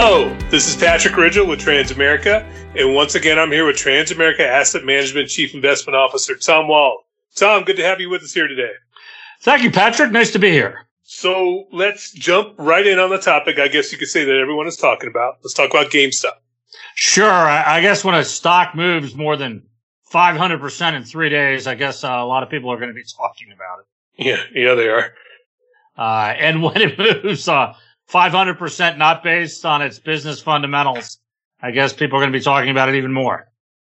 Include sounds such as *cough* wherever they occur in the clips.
Hello, this is Patrick Ridgel with Transamerica, and once again, I'm here with Transamerica Asset Management Chief Investment Officer Tom Wald. Tom, good to have you with us here today. Thank you, Patrick. Nice to be here. So let's jump right in on the topic. I guess you could say that everyone is talking about. Let's talk about GameStop. Sure. I guess when a stock moves more than 500% in three days, I guess uh, a lot of people are going to be *laughs* talking about it. Yeah, yeah, they are. Uh, and when it *laughs* moves uh, 500% not based on its business fundamentals, I guess people are going to be talking about it even more.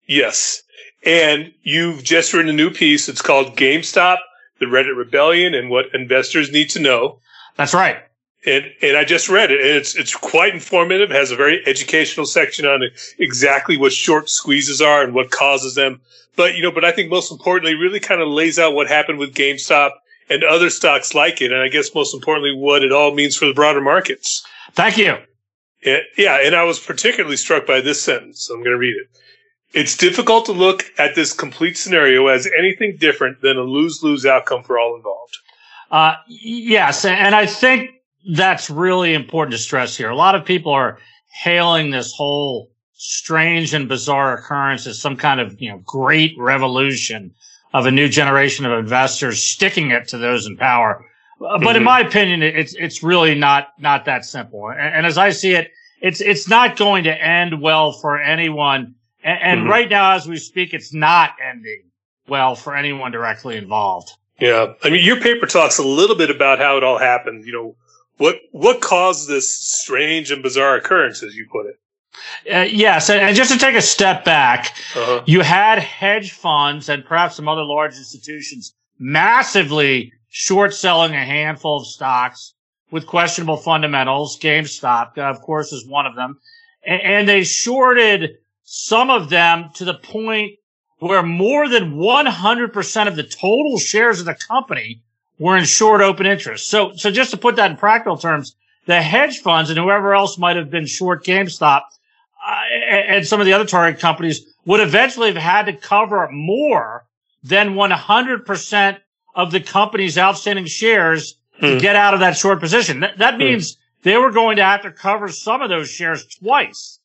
Yes. And you've just written a new piece. It's called GameStop, the Reddit Rebellion, and what investors need to know. That's right. And, and I just read it, and it's it's quite informative. It has a very educational section on exactly what short squeezes are and what causes them. But you know, but I think most importantly, really kind of lays out what happened with GameStop and other stocks like it, and I guess most importantly, what it all means for the broader markets. Thank you. Yeah, and I was particularly struck by this sentence. So I'm going to read it. It's difficult to look at this complete scenario as anything different than a lose lose outcome for all involved. Uh, yes, and I think that's really important to stress here. A lot of people are hailing this whole strange and bizarre occurrence as some kind of, you know, great revolution of a new generation of investors sticking it to those in power. But mm-hmm. in my opinion, it's, it's really not, not that simple. And, and, as I see it, it's, it's not going to end well for anyone. And, and mm-hmm. right now, as we speak, it's not ending well for anyone directly involved. Yeah. I mean, your paper talks a little bit about how it all happened. You know, what, what caused this strange and bizarre occurrence, as you put it? Uh, yes, and just to take a step back, uh-huh. you had hedge funds and perhaps some other large institutions massively short selling a handful of stocks with questionable fundamentals. GameStop, uh, of course, is one of them. And, and they shorted some of them to the point where more than 100% of the total shares of the company were in short open interest. So, so just to put that in practical terms, the hedge funds and whoever else might have been short GameStop and some of the other target companies would eventually have had to cover more than 100% of the company's outstanding shares hmm. to get out of that short position. That, that hmm. means they were going to have to cover some of those shares twice.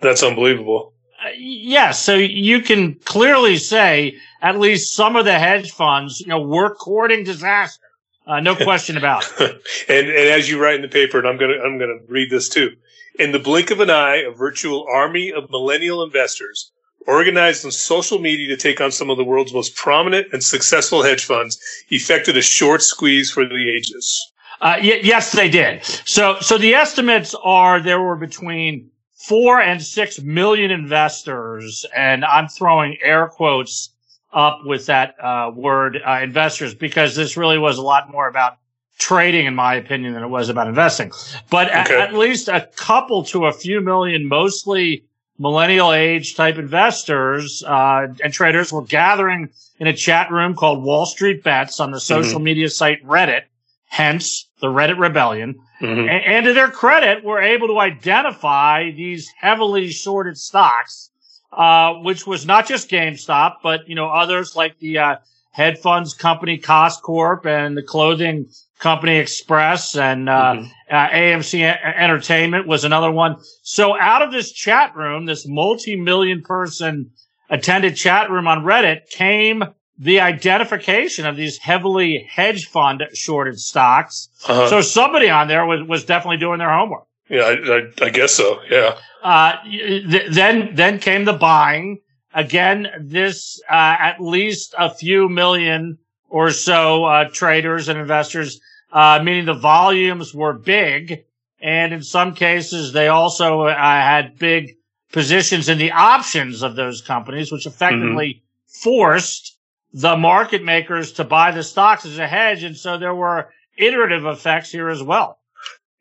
That's unbelievable. Uh, yes. So you can clearly say at least some of the hedge funds, you know, were courting disaster. Uh, no *laughs* question about it. *laughs* and, and as you write in the paper, and I'm going to, I'm going to read this too. In the blink of an eye, a virtual army of millennial investors organized on social media to take on some of the world's most prominent and successful hedge funds effected a short squeeze for the ages. Uh, y- yes, they did. So, so the estimates are there were between four and six million investors, and I'm throwing air quotes up with that uh, word uh, investors because this really was a lot more about trading, in my opinion, than it was about investing. But okay. at, at, least a couple to a few million, mostly millennial age type investors uh, and traders were gathering in a chat room called Wall Street Bets on the social mm-hmm. media site Reddit, hence the Reddit Rebellion. Mm-hmm. And, and to their credit, were able to identify these heavily shorted stocks, uh, which was not just GameStop, but you know others like the uh, head funds company Koss Corp and the clothing company Express and uh, mm-hmm. uh, AMC Entertainment was another one. So out of this chat room, this multi-million person attended chat room on Reddit came the identification of these heavily hedge fund shorted stocks. Uh-huh. So somebody on there was, was definitely doing their homework. Yeah, I, I, I guess so. Yeah. Uh, th- then, then came the buying. Again, this, uh, at least a few million or so, uh, traders and investors uh, meaning the volumes were big. And in some cases, they also uh, had big positions in the options of those companies, which effectively mm-hmm. forced the market makers to buy the stocks as a hedge. And so there were iterative effects here as well.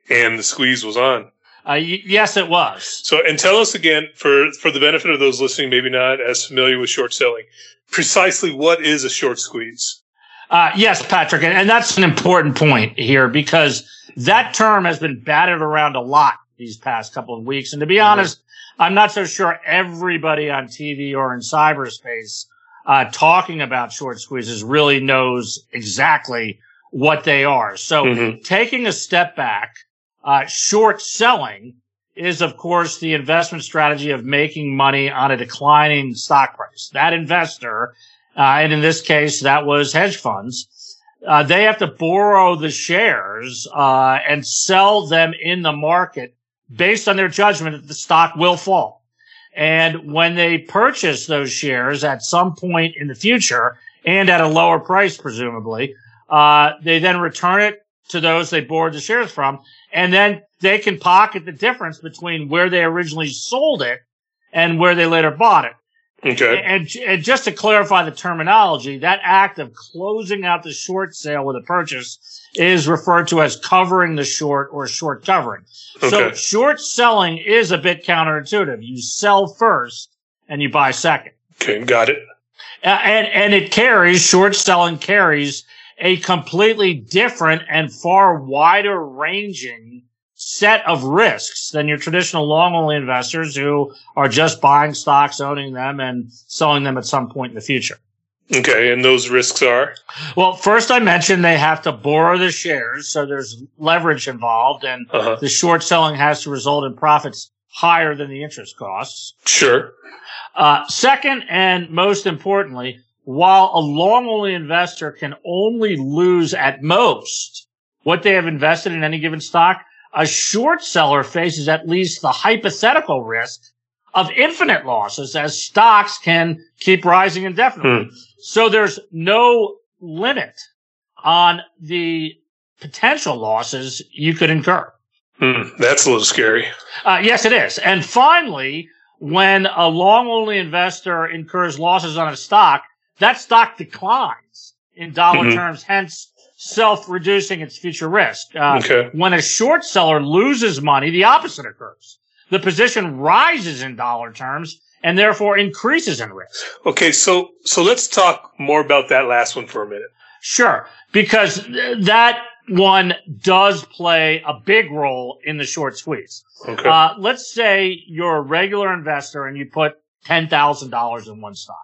And the squeeze was on. Uh, y- yes, it was. So, and tell us again, for for the benefit of those listening, maybe not as familiar with short selling, precisely what is a short squeeze? Uh, yes, Patrick, and, and that's an important point here because that term has been batted around a lot these past couple of weeks. And to be mm-hmm. honest, I'm not so sure everybody on TV or in cyberspace uh, talking about short squeezes really knows exactly what they are. So mm-hmm. taking a step back, uh, short selling is, of course, the investment strategy of making money on a declining stock price. That investor, uh, and in this case, that was hedge funds. Uh, they have to borrow the shares uh, and sell them in the market based on their judgment that the stock will fall. And when they purchase those shares at some point in the future and at a lower price, presumably, uh, they then return it to those they borrowed the shares from, and then they can pocket the difference between where they originally sold it and where they later bought it. Okay. And, and just to clarify the terminology, that act of closing out the short sale with a purchase is referred to as covering the short or short covering. Okay. So short selling is a bit counterintuitive. You sell first and you buy second. Okay. Got it. Uh, and and it carries short selling carries a completely different and far wider ranging set of risks than your traditional long only investors who are just buying stocks, owning them, and selling them at some point in the future. Okay. And those risks are? Well, first I mentioned they have to borrow the shares, so there's leverage involved, and Uh-huh. the short selling has to result in profits higher than the interest costs. Sure. Uh, second, and most importantly, while a long only investor can only lose at most what they have invested in any given stock, a short seller faces at least the hypothetical risk of infinite losses as stocks can keep rising indefinitely. So there's no limit on the potential losses you could incur. Hmm. That's a little scary. Uh, yes, it is. And finally, when a long only investor incurs losses on a stock, that stock declines in dollar Mhm. terms, hence self reducing its future risk. Uh, Okay. When a short seller loses money, the opposite occurs. The position rises in dollar terms and therefore increases in risk. Okay. So, so let's talk more about that last one for a minute. Sure, because th- that one does play a big role in the short squeeze. Okay. Uh, let's say you're a regular investor and you put $10,000 in one stock.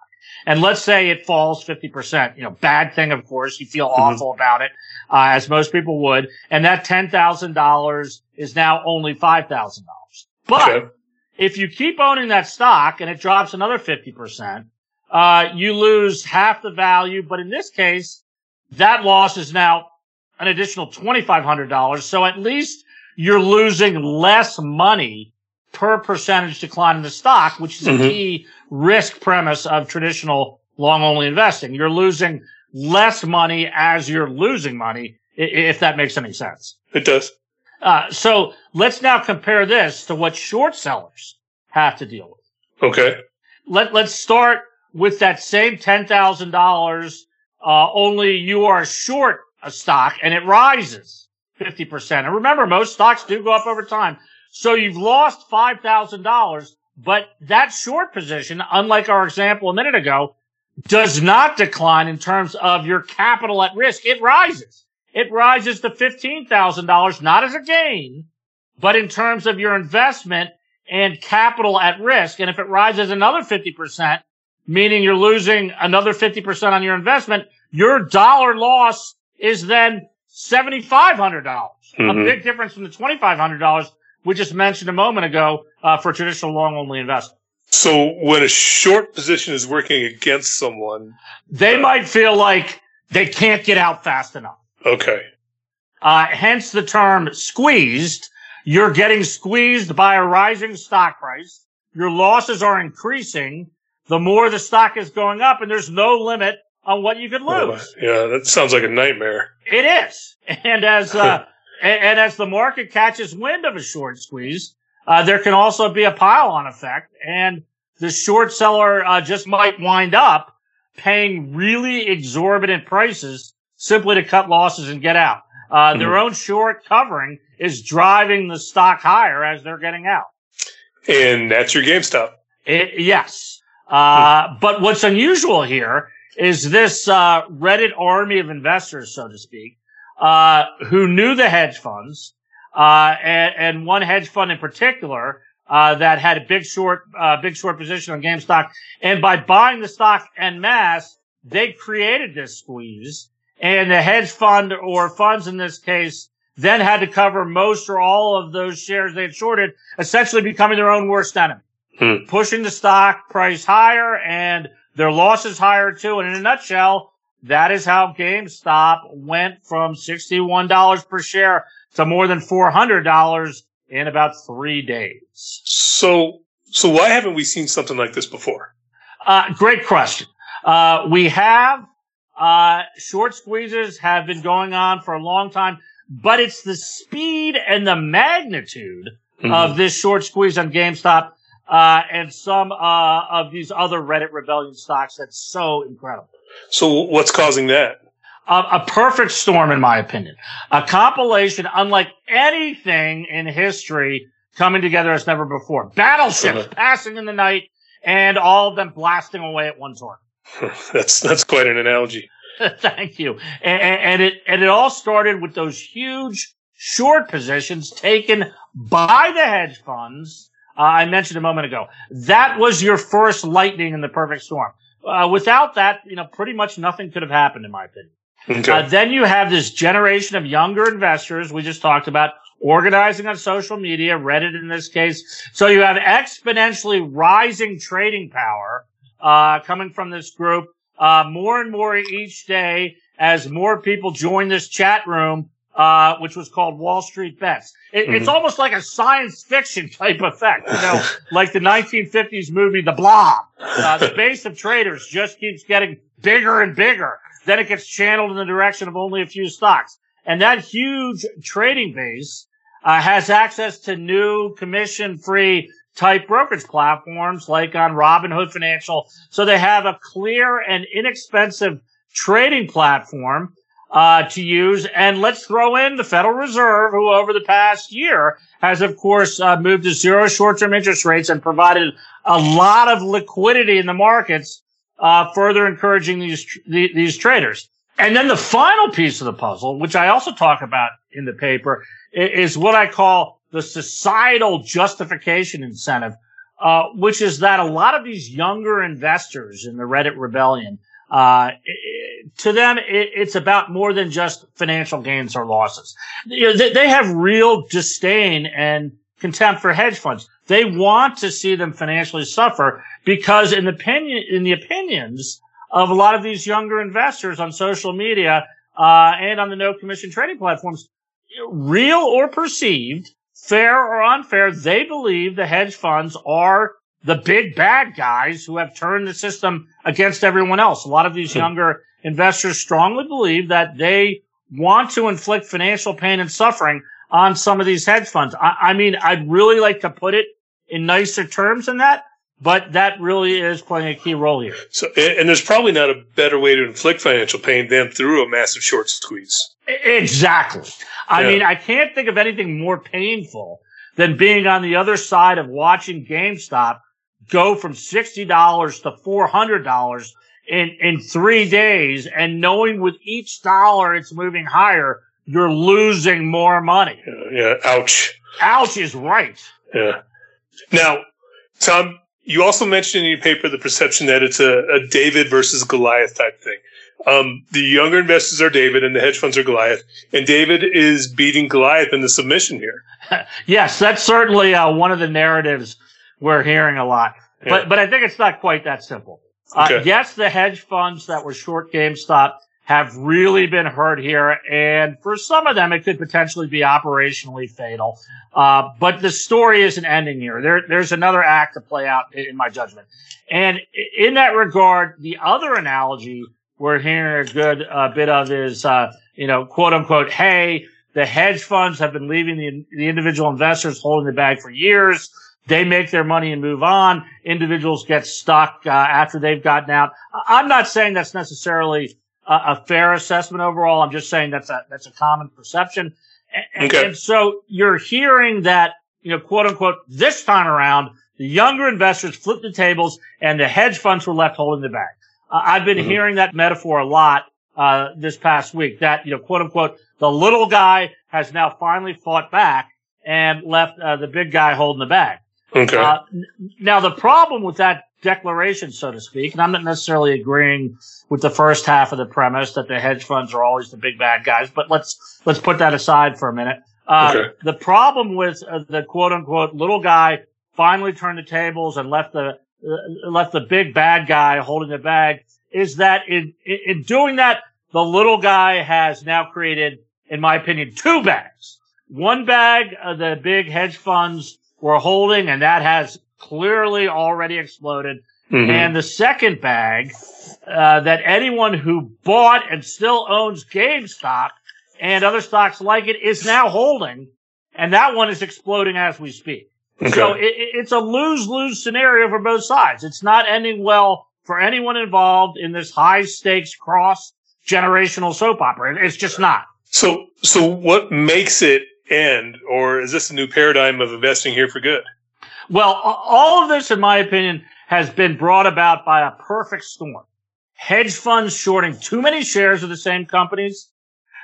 And let's say it falls 50%. You know, bad thing, of course. You feel awful about it, uh, as most people would. And that $10,000 is now only $5,000. But okay. if you keep owning that stock and it drops another 50%, uh, you lose half the value. But in this case, that loss is now an additional $2,500. So at least you're losing less money per percentage decline in the stock, which is a Mhm. key risk premise of traditional long only investing. You're losing less money as you're losing money, if that makes any sense. It does. Uh, so let's now compare this to what short sellers have to deal with. Okay. Let, let's start with that same $10,000, uh, only you are short a stock and it rises 50%. And remember, most stocks do go up over time. So you've lost $5,000, but that short position, unlike our example a minute ago, does not decline in terms of your capital at risk. It rises. It rises to $15,000, not as a gain, but in terms of your investment and capital at risk. And if it rises another 50%, meaning you're losing another 50% on your investment, your dollar loss is then $7,500. A Mhm. big difference from the $2,500 we just mentioned a moment ago uh, for traditional long only investment. So when a short position is working against someone, They might feel like they can't get out fast enough. okay. Uh, hence the term squeezed. You're getting squeezed by a rising stock price. Your losses are increasing. The more the stock is going up and there's no limit on what you could lose. Yeah, that sounds like a nightmare. It is. And as, uh, *laughs* and, and as the market catches wind of a short squeeze, uh, there can also be a pile on effect and the short seller, uh, just might wind up paying really exorbitant prices simply to cut losses and get out. Uh, their own short covering is driving the stock higher as they're getting out. And that's your GameStop. It, yes. Uh, but what's unusual here is this, uh, Reddit army of investors, so to speak, uh, who knew the hedge funds, uh, and, and one hedge fund in particular, uh, that had a big short, uh, big short position on GameStop. And by buying the stock en masse, they created this squeeze and the hedge fund or funds in this case, then had to cover most or all of those shares they had shorted, essentially becoming their own worst enemy, hmm. pushing the stock price higher and their losses higher too. And in a nutshell, that is how GameStop went from $61 per share to more than $400 in about three days. So, so why haven't we seen something like this before? Uh, great question. Uh, we have, uh, short squeezes have been going on for a long time, but it's the speed and the magnitude mm-hmm. of this short squeeze on GameStop, uh, and some, uh, of these other Reddit rebellion stocks that's so incredible. So what's causing that? a perfect storm, in my opinion. A compilation unlike anything in history coming together as never before. Battleships uh-huh. passing in the night and all of them blasting away at one time. *laughs* that's, that's quite an analogy. *laughs* Thank you. And, and, it, and it all started with those huge short positions taken by the hedge funds. Uh, I mentioned a moment ago. That was your first lightning in the perfect storm. Uh, without that, you know, pretty much nothing could have happened, in my opinion. Okay. Uh, then you have this generation of younger investors we just talked about organizing on social media, Reddit in this case. So you have exponentially rising trading power uh, coming from this group, uh, more and more each day as more people join this chat room. Uh, which was called Wall Street Bets. It, mm-hmm. It's almost like a science fiction type effect, you know, *laughs* like the 1950s movie The Blob. Uh, the *laughs* base of traders just keeps getting bigger and bigger then it gets channeled in the direction of only a few stocks. And that huge trading base uh, has access to new commission free type brokerage platforms like on Robinhood Financial. So they have a clear and inexpensive trading platform uh, to use. And let's throw in the Federal Reserve, who over the past year has, of course, uh, moved to zero short-term interest rates and provided a lot of liquidity in the markets uh, further encouraging these these traders. And then the final piece of the puzzle, which I also talk about in the paper, is what I call the societal justification incentive, uh, which is that a lot of these younger investors in the Reddit rebellion, uh, to them, it's about more than just financial gains or losses. they have real disdain and contempt for hedge funds. They want to see them financially suffer because in the opinion, in the opinions of a lot of these younger investors on social media, uh, and on the no commission trading platforms, real or perceived, fair or unfair, they believe the hedge funds are the big bad guys who have turned the system against everyone else. A lot of these hmm. younger investors strongly believe that they want to inflict financial pain and suffering on some of these hedge funds. I, I mean, I'd really like to put it in nicer terms than that, but that really is playing a key role here. So, and there's probably not a better way to inflict financial pain than through a massive short squeeze. Exactly. I yeah. mean, I can't think of anything more painful than being on the other side of watching GameStop go from $60 to $400 in, in three days and knowing with each dollar it's moving higher, you're losing more money. Yeah. yeah ouch. Ouch is right. Yeah. Now, Tom, you also mentioned in your paper the perception that it's a, a David versus Goliath type thing. Um, the younger investors are David and the hedge funds are Goliath. And David is beating Goliath in the submission here. *laughs* yes, that's certainly uh, one of the narratives we're hearing a lot. Yeah. But, but I think it's not quite that simple. Uh. Yes, the hedge funds that were short GameStop have really been hurt here. And for some of them, it could potentially be operationally fatal. Uh, but the story isn't ending here. There, there's another act to play out in my judgment. And in that regard, the other analogy we're hearing a good uh, bit of is, uh, you know, quote unquote, hey, the hedge funds have been leaving the, the individual investors holding the bag for years. They make their money and move on. Individuals get stuck uh, after they've gotten out. I'm not saying that's necessarily a, a, fair assessment overall. I'm just saying that's a that's a common perception. And, okay. and so you're hearing that you know, quote unquote, this time around, the younger investors flipped the tables and the hedge funds were left holding the bag. Uh, I've been mm-hmm. hearing that metaphor a lot uh, this past week. That you know, quote unquote, the little guy has now finally fought back and left uh, the big guy holding the bag. Okay. Uh, now the problem with that declaration, so to speak. And I'm not necessarily agreeing with the first half of the premise that the hedge funds are always the big bad guys, but let's, let's put that aside for a minute. Uh, okay. the problem with uh, the quote unquote little guy finally turned the tables and left the, uh, left the big bad guy holding the bag is that in, in doing that, the little guy has now created, in my opinion, two bags. One bag, uh, the big hedge funds were holding, and that has clearly already exploded. Mm-hmm. And the second bag, uh, that anyone who bought and still owns GameStop and other stocks like it is now holding, and that one is exploding as we speak. Okay. So it, it's a lose-lose scenario for both sides. It's not ending well for anyone involved in this high stakes cross generational soap opera. It's just not. So, so what makes it end, or is this a new paradigm of investing here for good? Well, all of this, in my opinion, has been brought about by a perfect storm. Hedge funds shorting too many shares of the same companies,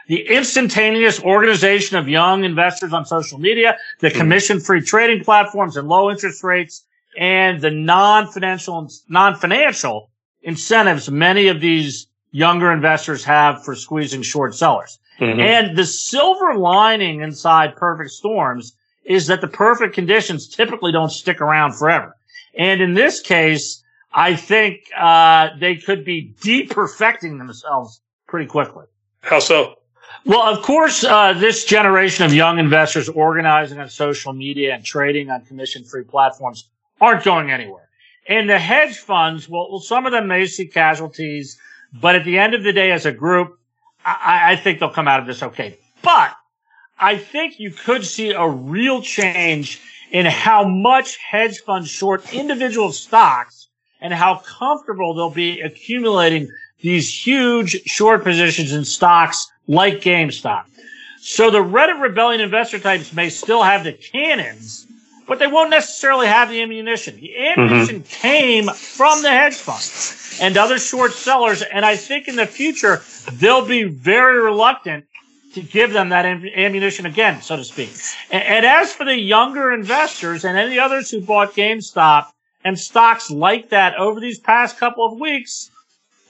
the instantaneous organization of young investors on social media, the hmm. commission free trading platforms and low interest rates, and the non-financial, non-financial incentives many of these younger investors have for squeezing short sellers. Mm-hmm. And the silver lining inside perfect storms is that the perfect conditions typically don't stick around forever. And in this case, I think uh, they could be de-perfecting themselves pretty quickly. How so? Well, of course, uh, this generation of young investors organizing on social media and trading on commission-free platforms aren't going anywhere. And the hedge funds, well, well, some of them may see casualties, but at the end of the day, as a group, I, I think they'll come out of this okay. But I think you could see a real change in how much hedge funds short individual stocks and how comfortable they'll be accumulating these huge short positions in stocks like GameStop. So the Reddit rebellion investor types may still have the cannons, but they won't necessarily have the ammunition. The ammunition mm-hmm. came from the hedge funds and other short sellers. And I think in the future, they'll be very reluctant to give them that ammunition again, so to speak. And, and as for the younger investors and any others who bought GameStop and stocks like that over these past couple of weeks,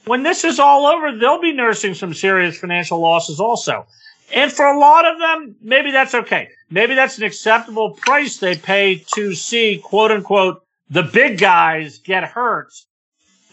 when this is all over, they'll be nursing some serious financial losses also. And for a lot of them, maybe that's okay. Maybe that's an acceptable price they pay to see, quote unquote, the big guys get hurt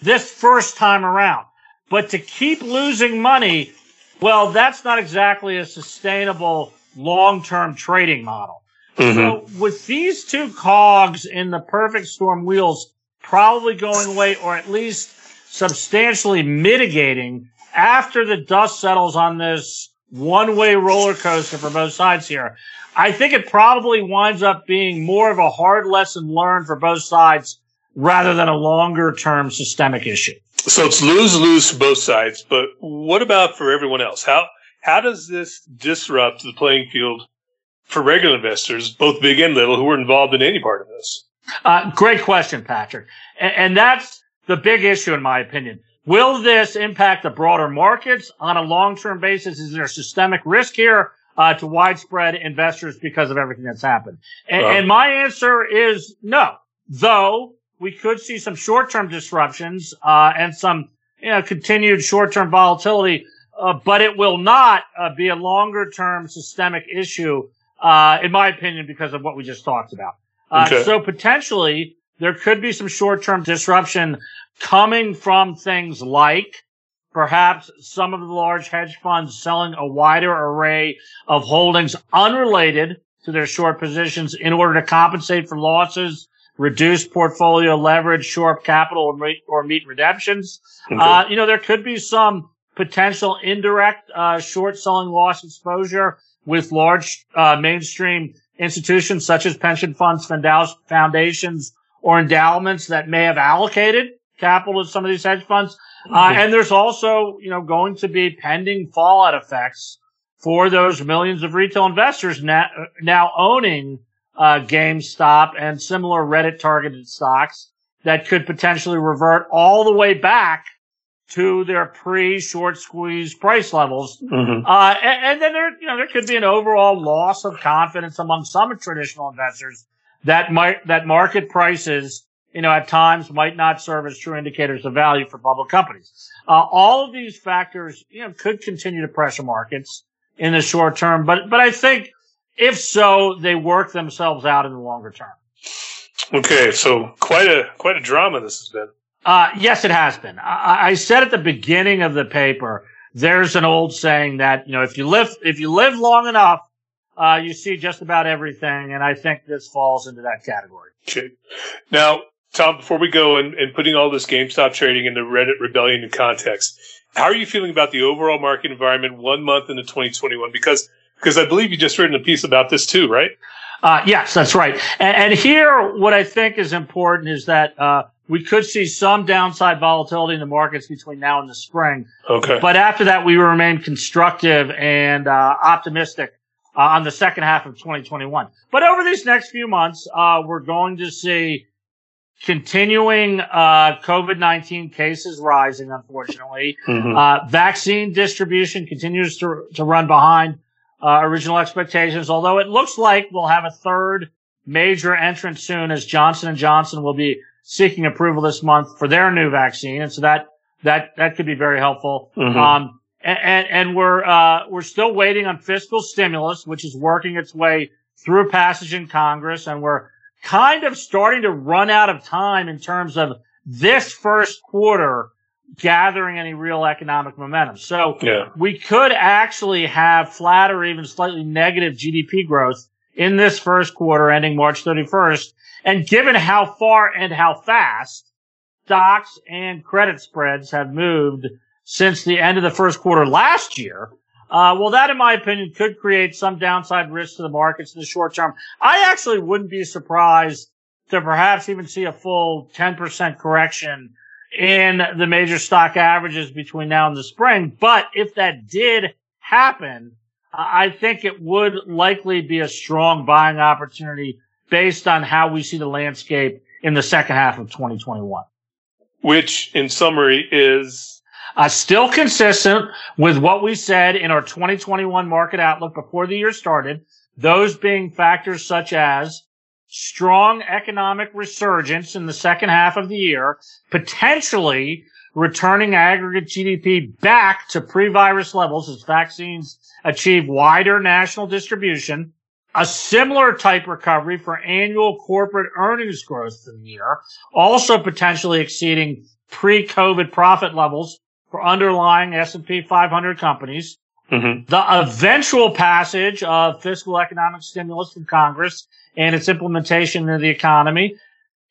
this first time around. But to keep losing money, well, that's not exactly a sustainable long-term trading model. Mm-hmm. So with these two cogs in the perfect storm wheels probably going away or at least substantially mitigating after the dust settles on this one way roller coaster for both sides here. I think it probably winds up being more of a hard lesson learned for both sides rather than a longer term systemic issue. So it's lose lose for both sides, but what about for everyone else? How how does this disrupt the playing field for regular investors, both big and little, who are involved in any part of this? Uh, great question, Patrick. And, and that's the big issue, in my opinion. Will this impact the broader markets on a long-term basis? Is there systemic risk here uh, to widespread investors because of everything that's happened? And, uh, and my answer is no. Though we could see some short-term disruptions uh, and some you know, continued short-term volatility, uh, but it will not uh, be a longer-term systemic issue, uh, in my opinion, because of what we just talked about. Okay. So potentially there could be some short-term disruption coming from things like perhaps some of the large hedge funds selling a wider array of holdings unrelated to their short positions in order to compensate for losses, reduce portfolio leverage, shore up capital, or meet redemptions. Okay. Uh, you know, there could be some potential indirect uh, short selling loss exposure with large uh, mainstream institutions such as pension funds, foundations, or endowments that may have allocated capital to some of these hedge funds. Uh, mm-hmm. and there's also, you know, going to be pending fallout effects for those millions of retail investors now, now owning uh, GameStop and similar Reddit targeted stocks that could potentially revert all the way back to their pre-short squeeze price levels. Mm-hmm. Uh, and, and, then there, you know, there could be an overall loss of confidence among some traditional investors that might, that market prices you know, at times might not serve as true indicators of value for public companies. Uh, all of these factors, you know, could continue to pressure markets in the short term, but, but I think if so, they work themselves out in the longer term. Okay. So quite a, quite a drama this has been. Uh, yes, it has been. I, I said at the beginning of the paper, there's an old saying that, you know, if you live, if you live long enough, uh, you see just about everything. And I think this falls into that category. Okay. Now, Tom, before we go and, and putting all this GameStop trading and the Reddit rebellion in context, how are you feeling about the overall market environment one month into 2021? Because, because I believe you just written a piece about this too, right? Uh, yes, that's right. And, and, here, what I think is important is that, uh, we could see some downside volatility in the markets between now and the spring. Okay. But after that, we remain constructive and uh, optimistic uh, on the second half of 2021. But over these next few months, uh, we're going to see continuing uh, COVID-19 cases rising, unfortunately. *laughs* Mm-hmm. Uh, vaccine distribution continues to, to run behind uh, original expectations, although it looks like we'll have a third major entrant soon as Johnson & Johnson will be seeking approval this month for their new vaccine. And so that, that, that could be very helpful. Mm-hmm. Um, and, and, we're, uh, we're still waiting on fiscal stimulus, which is working its way through passage in Congress. And we're kind of starting to run out of time in terms of this first quarter gathering any real economic momentum. So yeah. we could actually have flat or even slightly negative GDP growth in this first quarter ending March 31st. And given how far and how fast stocks and credit spreads have moved since the end of the first quarter last year, uh, well, that, in my opinion, could create some downside risk to the markets in the short term. I actually wouldn't be surprised to perhaps even see a full 10% correction in the major stock averages between now and the spring. But if that did happen, I think it would likely be a strong buying opportunity based on how we see the landscape in the second half of 2021. Which, in summary, is uh, still consistent with what we said in our 2021 market outlook before the year started. Those being factors such as strong economic resurgence in the second half of the year, potentially returning aggregate GDP back to pre-virus levels as vaccines achieve wider national distribution, a similar type recovery for annual corporate earnings growth for the year, also potentially exceeding pre-COVID profit levels for underlying S&P 500 companies. Mm-hmm. The eventual passage of fiscal economic stimulus from Congress and its implementation in the economy,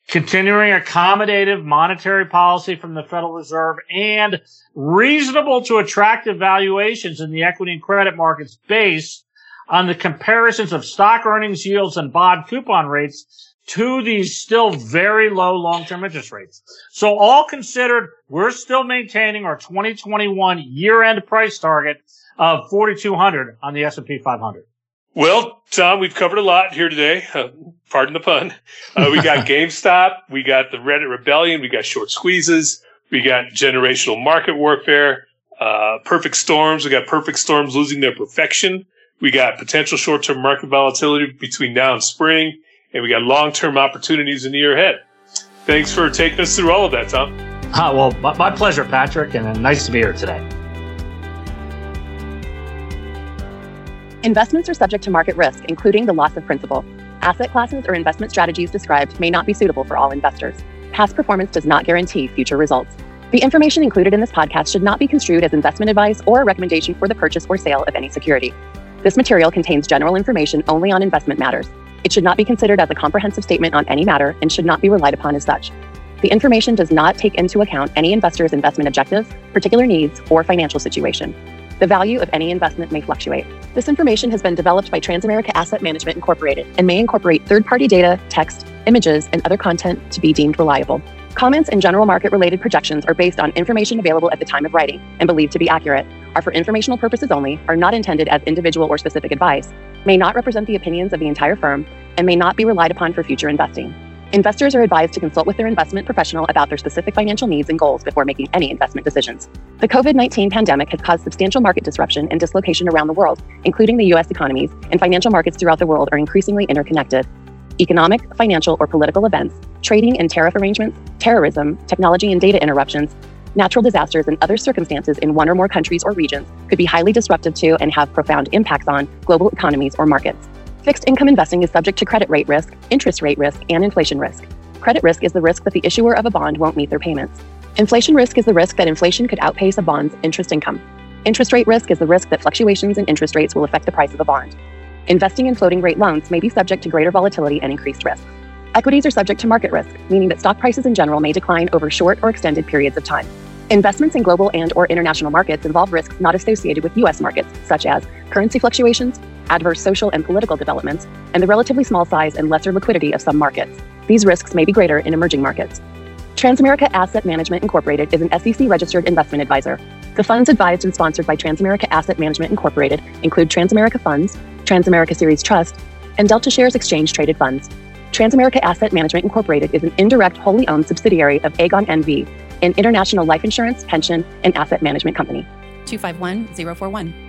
continuing accommodative monetary policy from the Federal Reserve and reasonable to attractive valuations in the equity and credit markets based on the comparisons of stock earnings yields and bond coupon rates to these still very low long-term interest rates. So all considered, we're still maintaining our 2021 year-end price target of 4,200 on the S&P 500. Well, Tom, we've covered a lot here today. Uh, pardon the pun. Uh, we got *laughs* GameStop, we got the Reddit rebellion, we got short squeezes, we got generational market warfare, uh, perfect storms. We got perfect storms losing their perfection. We got potential short-term market volatility between now and spring and we got long term opportunities in the year ahead. Thanks for taking us through all of that, Tom. Ah, well, my pleasure, Patrick, and nice to be here today. Investments are subject to market risk, including the loss of principal. Asset classes or investment strategies described may not be suitable for all investors. Past performance does not guarantee future results. The information included in this podcast should not be construed as investment advice or a recommendation for the purchase or sale of any security. This material contains general information only on investment matters. It should not be considered as a comprehensive statement on any matter and should not be relied upon as such. The information does not take into account any investor's investment objectives, particular needs, or financial situation. The value of any investment may fluctuate. This information has been developed by Transamerica Asset Management Incorporated and may incorporate third party data, text, images, and other content to be deemed reliable. Comments and general market related projections are based on information available at the time of writing and believed to be accurate, are for informational purposes only, are not intended as individual or specific advice, may not represent the opinions of the entire firm, and may not be relied upon for future investing. Investors are advised to consult with their investment professional about their specific financial needs and goals before making any investment decisions. The COVID 19 pandemic has caused substantial market disruption and dislocation around the world, including the U.S. economies, and financial markets throughout the world are increasingly interconnected. economic, financial, or political events, trading and tariff arrangements, terrorism, technology and data interruptions, natural disasters, and other circumstances in one or more countries or regions could be highly disruptive to and have profound impacts on global economies or markets. Fixed income investing is subject to credit rate risk, interest rate risk, and inflation risk. Credit risk is the risk that the issuer of a bond won't meet their payments. Inflation risk is the risk that inflation could outpace a bond's interest income. Interest rate risk is the risk that fluctuations in interest rates will affect the price of a bond. Investing in floating rate loans may be subject to greater volatility and increased risks. Equities are subject to market risk, meaning that stock prices in general may decline over short or extended periods of time. Investments in global and or international markets involve risks not associated with US markets, such as currency fluctuations, adverse social and political developments, and the relatively small size and lesser liquidity of some markets. These risks may be greater in emerging markets. Transamerica Asset Management Incorporated is an SEC registered investment advisor. The funds advised and sponsored by Transamerica Asset Management Incorporated include Transamerica Funds, Transamerica Series Trust, and DeltaShares Exchange Traded Funds. Transamerica Asset Management Incorporated is an indirect wholly owned subsidiary of Aegon NV, an international life insurance, pension, and asset management company. 251 041.